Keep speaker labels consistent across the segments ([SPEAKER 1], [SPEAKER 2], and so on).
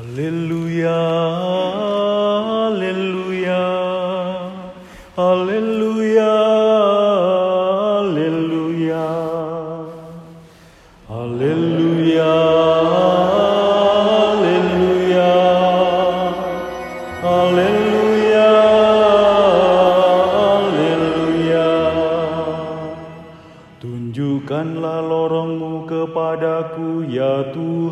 [SPEAKER 1] Haleluya, haleluya, haleluya, haleluya, haleluya, haleluya, haleluya, haleluya. Tunjukkanlah lorongmu kepadaku ya Tuhan.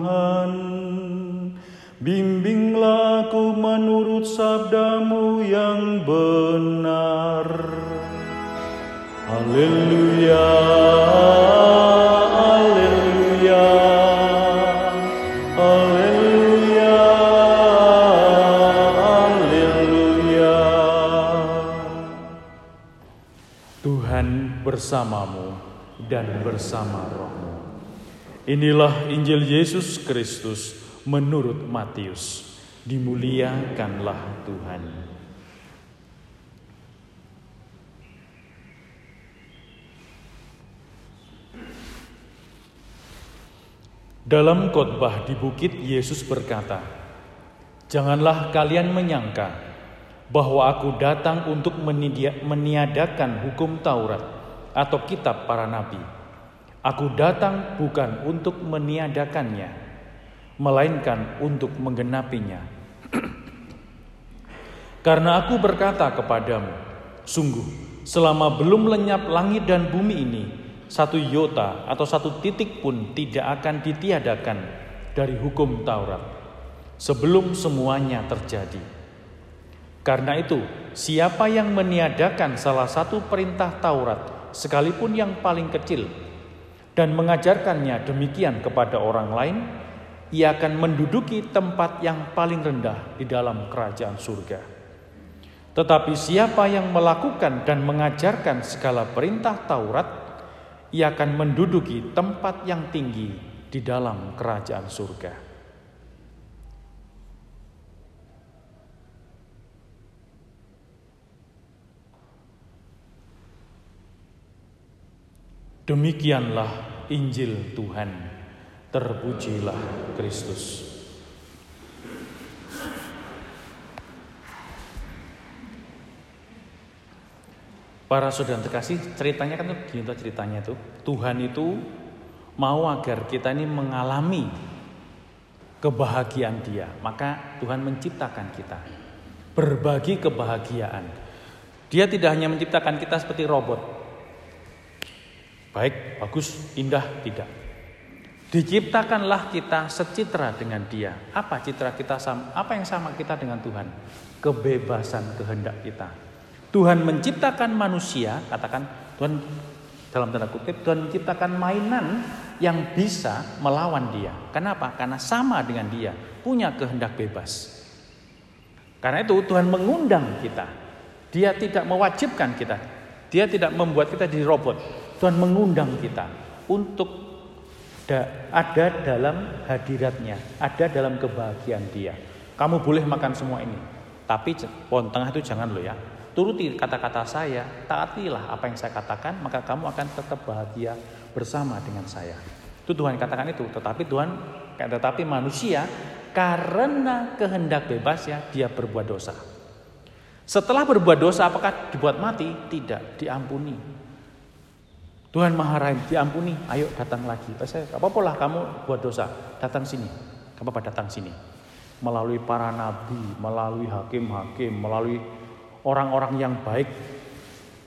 [SPEAKER 1] Bimbinglah aku menurut sabdamu yang benar. Haleluya, haleluya, haleluya, haleluya. Tuhan bersamamu dan bersama rohmu. Inilah Injil Yesus Kristus menurut Matius. Dimuliakanlah Tuhan. Dalam khotbah di bukit Yesus berkata, "Janganlah kalian menyangka bahwa aku datang untuk meniadakan hukum Taurat atau kitab para nabi. Aku datang bukan untuk meniadakannya, melainkan untuk menggenapinya. Karena aku berkata kepadamu, sungguh selama belum lenyap langit dan bumi ini, satu yota atau satu titik pun tidak akan ditiadakan dari hukum Taurat sebelum semuanya terjadi. Karena itu, siapa yang meniadakan salah satu perintah Taurat, sekalipun yang paling kecil, dan mengajarkannya demikian kepada orang lain, ia akan menduduki tempat yang paling rendah di dalam kerajaan surga. Tetapi siapa yang melakukan dan mengajarkan segala perintah Taurat, ia akan menduduki tempat yang tinggi di dalam kerajaan surga. Demikianlah Injil Tuhan. Terpujilah Kristus. Para saudara terkasih, ceritanya kan tuh gini tuh ceritanya tuh. Tuhan itu mau agar kita ini mengalami kebahagiaan Dia. Maka Tuhan menciptakan kita. Berbagi kebahagiaan. Dia tidak hanya menciptakan kita seperti robot. Baik, bagus, indah, tidak. Diciptakanlah kita secitra dengan Dia. Apa citra kita sama? Apa yang sama kita dengan Tuhan? Kebebasan kehendak kita. Tuhan menciptakan manusia, katakan Tuhan dalam tanda kutip Tuhan menciptakan mainan yang bisa melawan Dia. Kenapa? Karena sama dengan Dia, punya kehendak bebas. Karena itu Tuhan mengundang kita. Dia tidak mewajibkan kita. Dia tidak membuat kita di robot. Tuhan mengundang kita untuk ada dalam hadiratnya, ada dalam kebahagiaan dia. Kamu boleh makan semua ini, tapi pohon tengah itu jangan lo ya. Turuti kata-kata saya, taatilah apa yang saya katakan, maka kamu akan tetap bahagia bersama dengan saya. Itu Tuhan katakan itu, tetapi Tuhan, tetapi manusia karena kehendak bebasnya dia berbuat dosa. Setelah berbuat dosa apakah dibuat mati? Tidak, diampuni. Tuhan marah, diampuni, ayo datang lagi. Saya, apa-apa lah kamu buat dosa, datang sini. Apa-apa datang sini. Melalui para nabi, melalui hakim-hakim, melalui orang-orang yang baik.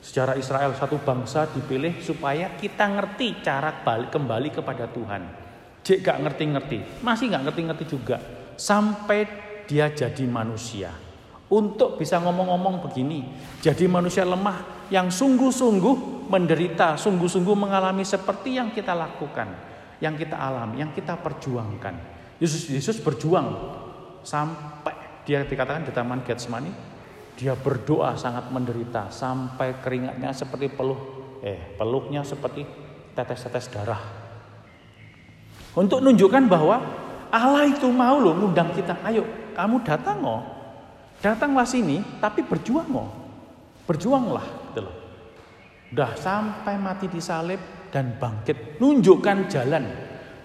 [SPEAKER 1] Sejarah Israel satu bangsa dipilih supaya kita ngerti cara balik kembali kepada Tuhan. Jek gak ngerti-ngerti, masih gak ngerti-ngerti juga. Sampai dia jadi manusia. Untuk bisa ngomong-ngomong begini, jadi manusia lemah yang sungguh-sungguh menderita, sungguh-sungguh mengalami seperti yang kita lakukan, yang kita alami, yang kita perjuangkan. Yesus Yesus berjuang sampai dia dikatakan di Taman Getsemani, dia berdoa sangat menderita sampai keringatnya seperti peluh, eh peluknya seperti tetes-tetes darah. Untuk menunjukkan bahwa Allah itu mau loh ngundang kita, ayo kamu datang oh, datanglah sini, tapi berjuang oh, berjuanglah, gitu loh. Udah sampai mati di salib dan bangkit, nunjukkan jalan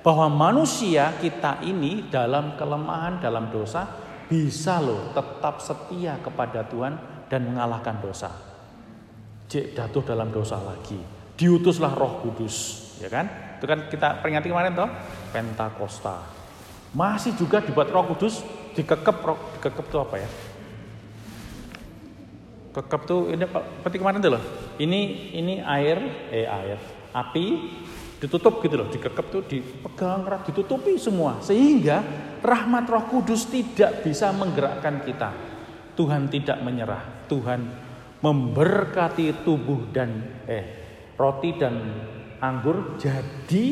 [SPEAKER 1] bahwa manusia kita ini dalam kelemahan, dalam dosa bisa loh tetap setia kepada Tuhan dan mengalahkan dosa. Cek jatuh dalam dosa lagi. Diutuslah Roh Kudus, ya kan? Itu kan kita peringati kemarin toh, Pentakosta. Masih juga dibuat Roh Kudus dikekep roh, dikekep itu apa ya? Kekep tuh ini seperti kemarin tuh loh. Ini ini air, eh air, api ditutup gitu loh, dikekep tuh dipegang erat, ditutupi semua sehingga rahmat Roh Kudus tidak bisa menggerakkan kita. Tuhan tidak menyerah. Tuhan memberkati tubuh dan eh roti dan anggur jadi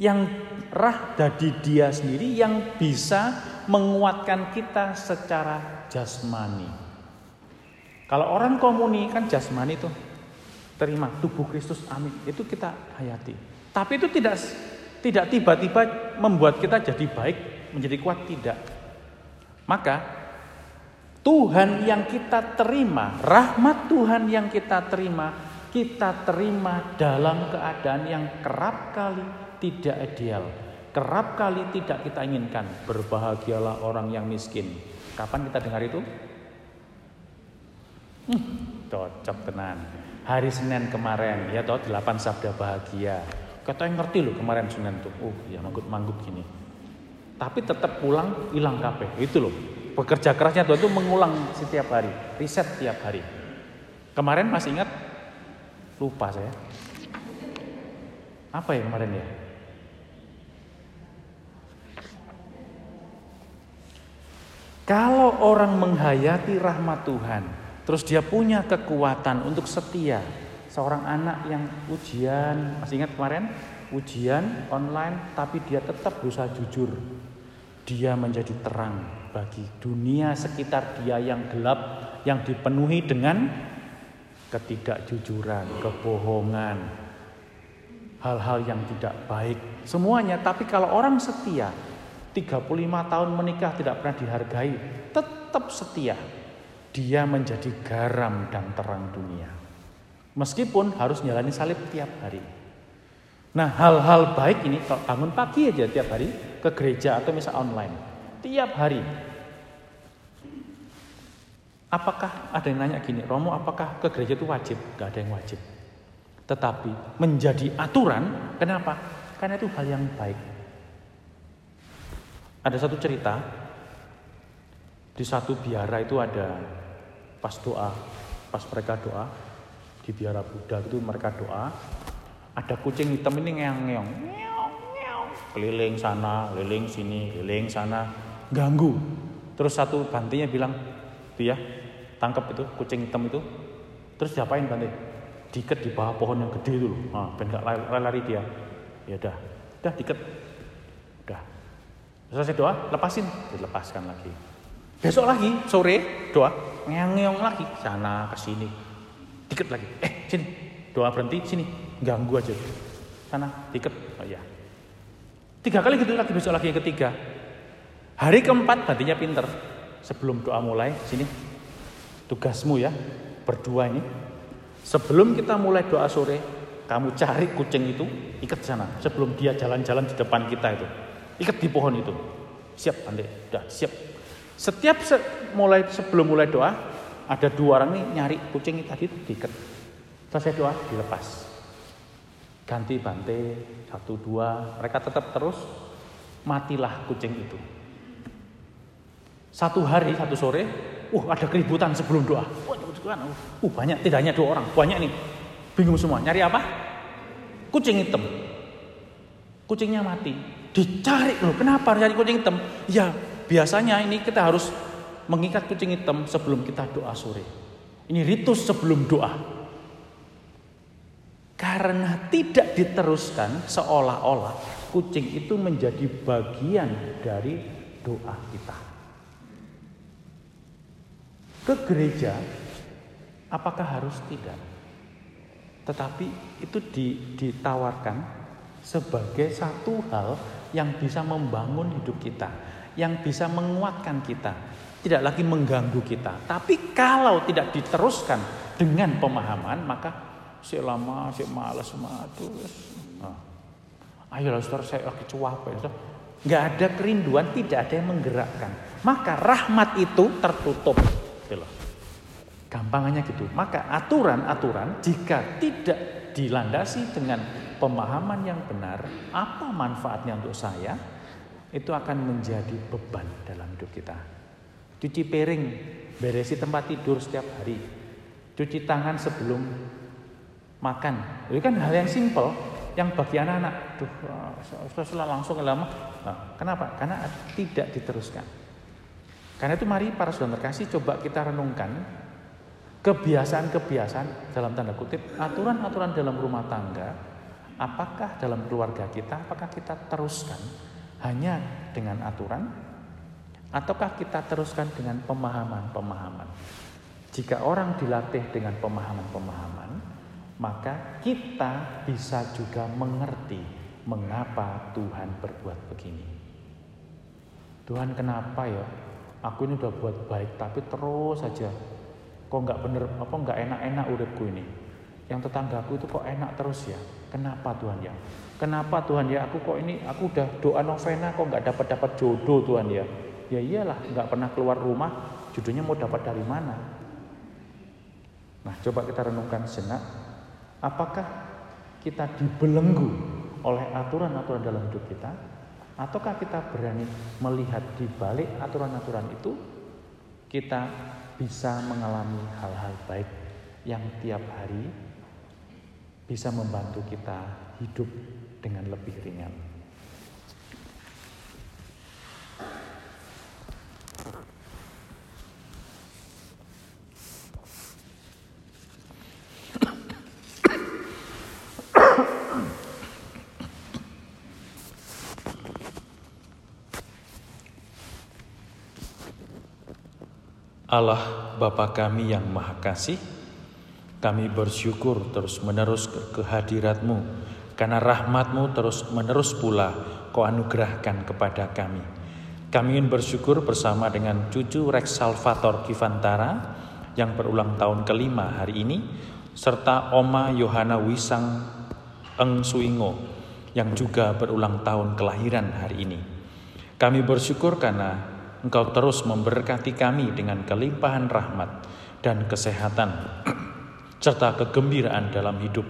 [SPEAKER 1] yang rah dari dia sendiri yang bisa menguatkan kita secara jasmani. Kalau orang komuni kan jasmani itu terima tubuh Kristus amin itu kita hayati. Tapi itu tidak tidak tiba-tiba membuat kita jadi baik menjadi kuat tidak. Maka Tuhan yang kita terima, rahmat Tuhan yang kita terima, kita terima dalam keadaan yang kerap kali tidak ideal. Kerap kali tidak kita inginkan. Berbahagialah orang yang miskin. Kapan kita dengar itu? Cocok tenan. Hari Senin kemarin, ya toh 8 sabda bahagia. Kata yang ngerti loh kemarin Senin tuh. Oh ya manggut-manggut gini. Tapi tetap pulang hilang kape. Itu loh. Bekerja kerasnya Tuhan itu mengulang setiap hari. Riset tiap hari. Kemarin masih ingat? Lupa saya. Apa ya kemarin ya? Kalau orang menghayati rahmat Tuhan, terus dia punya kekuatan untuk setia, seorang anak yang ujian, masih ingat kemarin? Ujian online, tapi dia tetap berusaha jujur. Dia menjadi terang bagi dunia sekitar dia yang gelap, yang dipenuhi dengan ketidakjujuran, kebohongan, hal-hal yang tidak baik. Semuanya, tapi kalau orang setia, 35 tahun menikah tidak pernah dihargai, tetap setia. Dia menjadi garam dan terang dunia. Meskipun harus jalani salib tiap hari. Nah hal-hal baik ini kalau bangun pagi aja tiap hari ke gereja atau misal online. Tiap hari. Apakah ada yang nanya gini, Romo apakah ke gereja itu wajib? Gak ada yang wajib. Tetapi menjadi aturan, kenapa? Karena itu hal yang baik. Ada satu cerita di satu biara itu ada pas doa, pas mereka doa di biara Buddha itu mereka doa, ada kucing hitam ini ngeong-ngeong, keliling sana, keliling sini, keliling sana, ganggu. Terus satu bantinya bilang, itu ya, tangkap itu kucing hitam itu. Terus diapain banti? Diket di bawah pohon yang gede itu loh, ah, ben lari-lari dia. Ya udah, udah diket, udah Selesai doa, lepasin, dilepaskan lagi. Besok lagi, sore, doa, ngeong-ngeong lagi, sana ke sini. Dikit lagi, eh sini, doa berhenti, sini, ganggu aja. Sana, dikit, oh iya. Tiga kali gitu lagi, besok lagi yang ketiga. Hari keempat, bantinya pinter. Sebelum doa mulai, sini, tugasmu ya, berdua ini. Sebelum kita mulai doa sore, kamu cari kucing itu, ikat sana. Sebelum dia jalan-jalan di depan kita itu ikat di pohon itu. Siap, Ande. Udah, siap. Setiap se mulai sebelum mulai doa, ada dua orang nih nyari kucing tadi itu diikat. Selesai doa, dilepas. Ganti bante, satu dua, mereka tetap terus, matilah kucing itu. Satu hari, satu sore, uh ada keributan sebelum doa. Uh banyak, tidak hanya dua orang, banyak nih. Bingung semua, nyari apa? Kucing hitam. Kucingnya mati. Dicari loh, kenapa cari kucing hitam? Ya, biasanya ini kita harus mengikat kucing hitam sebelum kita doa sore. Ini ritus sebelum doa. Karena tidak diteruskan seolah-olah kucing itu menjadi bagian dari doa kita. Ke gereja apakah harus tidak? Tetapi itu ditawarkan sebagai satu hal yang bisa membangun hidup kita, yang bisa menguatkan kita, tidak lagi mengganggu kita. Tapi kalau tidak diteruskan dengan pemahaman, maka si lama, si malas, matus. Nah. Ayo saudara saya lagi cuape. Nggak ada kerinduan, tidak ada yang menggerakkan. Maka rahmat itu tertutup. Gitu Gampangannya gitu. Maka aturan-aturan jika tidak dilandasi dengan pemahaman yang benar, apa manfaatnya untuk saya, itu akan menjadi beban dalam hidup kita. Cuci piring, beresi tempat tidur setiap hari, cuci tangan sebelum makan. Itu kan hal yang simpel, yang bagi anak-anak, duh, sudah langsung lama. Nah, kenapa? Karena tidak diteruskan. Karena itu mari para saudara terkasih coba kita renungkan kebiasaan-kebiasaan dalam tanda kutip aturan-aturan dalam rumah tangga apakah dalam keluarga kita apakah kita teruskan hanya dengan aturan? Ataukah kita teruskan dengan pemahaman-pemahaman? Jika orang dilatih dengan pemahaman-pemahaman maka kita bisa juga mengerti mengapa Tuhan berbuat begini. Tuhan kenapa ya? Aku ini udah buat baik tapi terus saja kok nggak bener apa nggak enak-enak uripku ini yang tetanggaku itu kok enak terus ya? Kenapa Tuhan ya? Kenapa Tuhan ya? Aku kok ini aku udah doa novena kok nggak dapat dapat jodoh Tuhan ya? Ya iyalah nggak pernah keluar rumah jodohnya mau dapat dari mana? Nah coba kita renungkan sejenak apakah kita dibelenggu oleh aturan-aturan dalam hidup kita? Ataukah kita berani melihat di balik aturan-aturan itu kita bisa mengalami hal-hal baik yang tiap hari bisa membantu kita hidup dengan lebih ringan. Allah Bapa kami yang Maha Kasih, kami bersyukur terus menerus ke kehadiratmu, karena rahmatmu terus menerus pula kau anugerahkan kepada kami. Kami ingin bersyukur bersama dengan cucu Rex Salvator Kivantara yang berulang tahun kelima hari ini, serta Oma Yohana Wisang Eng Suingo yang juga berulang tahun kelahiran hari ini. Kami bersyukur karena Engkau terus memberkati kami dengan kelimpahan rahmat dan kesehatan serta kegembiraan dalam hidup.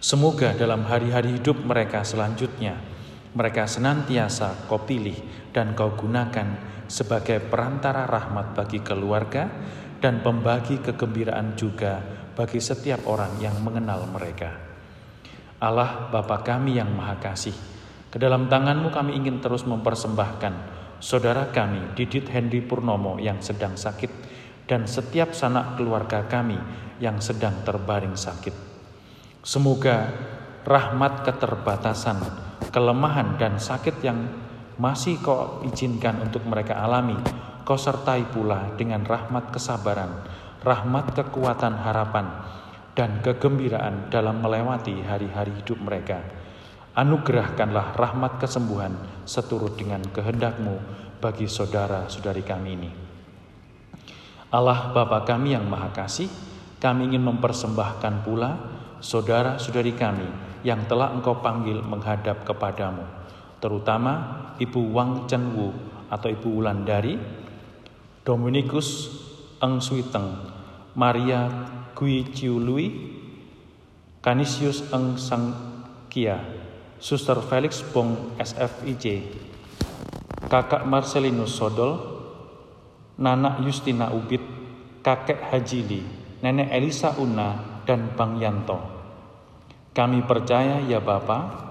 [SPEAKER 1] Semoga dalam hari-hari hidup mereka selanjutnya mereka senantiasa kau pilih dan kau gunakan sebagai perantara rahmat bagi keluarga dan pembagi kegembiraan juga bagi setiap orang yang mengenal mereka. Allah Bapa kami yang Maha Kasih, ke dalam tanganmu kami ingin terus mempersembahkan saudara kami Didit Henry Purnomo yang sedang sakit dan setiap sanak keluarga kami yang sedang terbaring sakit. Semoga rahmat keterbatasan, kelemahan dan sakit yang masih kau izinkan untuk mereka alami, kau sertai pula dengan rahmat kesabaran, rahmat kekuatan harapan, dan kegembiraan dalam melewati hari-hari hidup mereka Anugerahkanlah rahmat kesembuhan seturut dengan kehendakmu bagi saudara-saudari kami ini. Allah Bapa kami yang Maha Kasih, kami ingin mempersembahkan pula saudara-saudari kami yang telah Engkau panggil menghadap kepadamu, terutama Ibu Wang Chenwu atau Ibu Wulandari, Dominikus Eng Suiteng, Maria Gui Chiu Lui, Canisius Eng Sang Kia, Suster Felix Bong SFIJ, Kakak Marcelinus Sodol, Nana Justina Ubit, Kakek Hajili, Nenek Elisa Una, dan Bang Yanto. Kami percaya ya Bapa,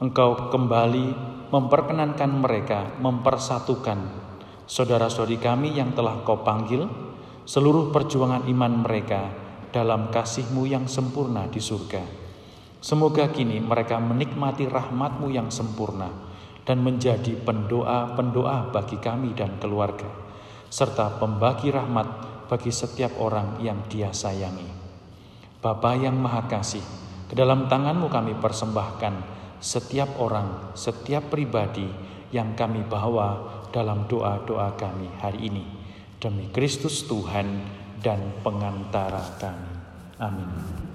[SPEAKER 1] Engkau kembali memperkenankan mereka mempersatukan saudara-saudari kami yang telah Kau panggil, seluruh perjuangan iman mereka dalam kasih-Mu yang sempurna di surga. Semoga kini mereka menikmati rahmatmu yang sempurna dan menjadi pendoa-pendoa bagi kami dan keluarga, serta pembagi rahmat bagi setiap orang yang dia sayangi. Bapa yang Maha Kasih, ke dalam tanganmu kami persembahkan setiap orang, setiap pribadi yang kami bawa dalam doa-doa kami hari ini. Demi Kristus Tuhan dan pengantara kami. Amin.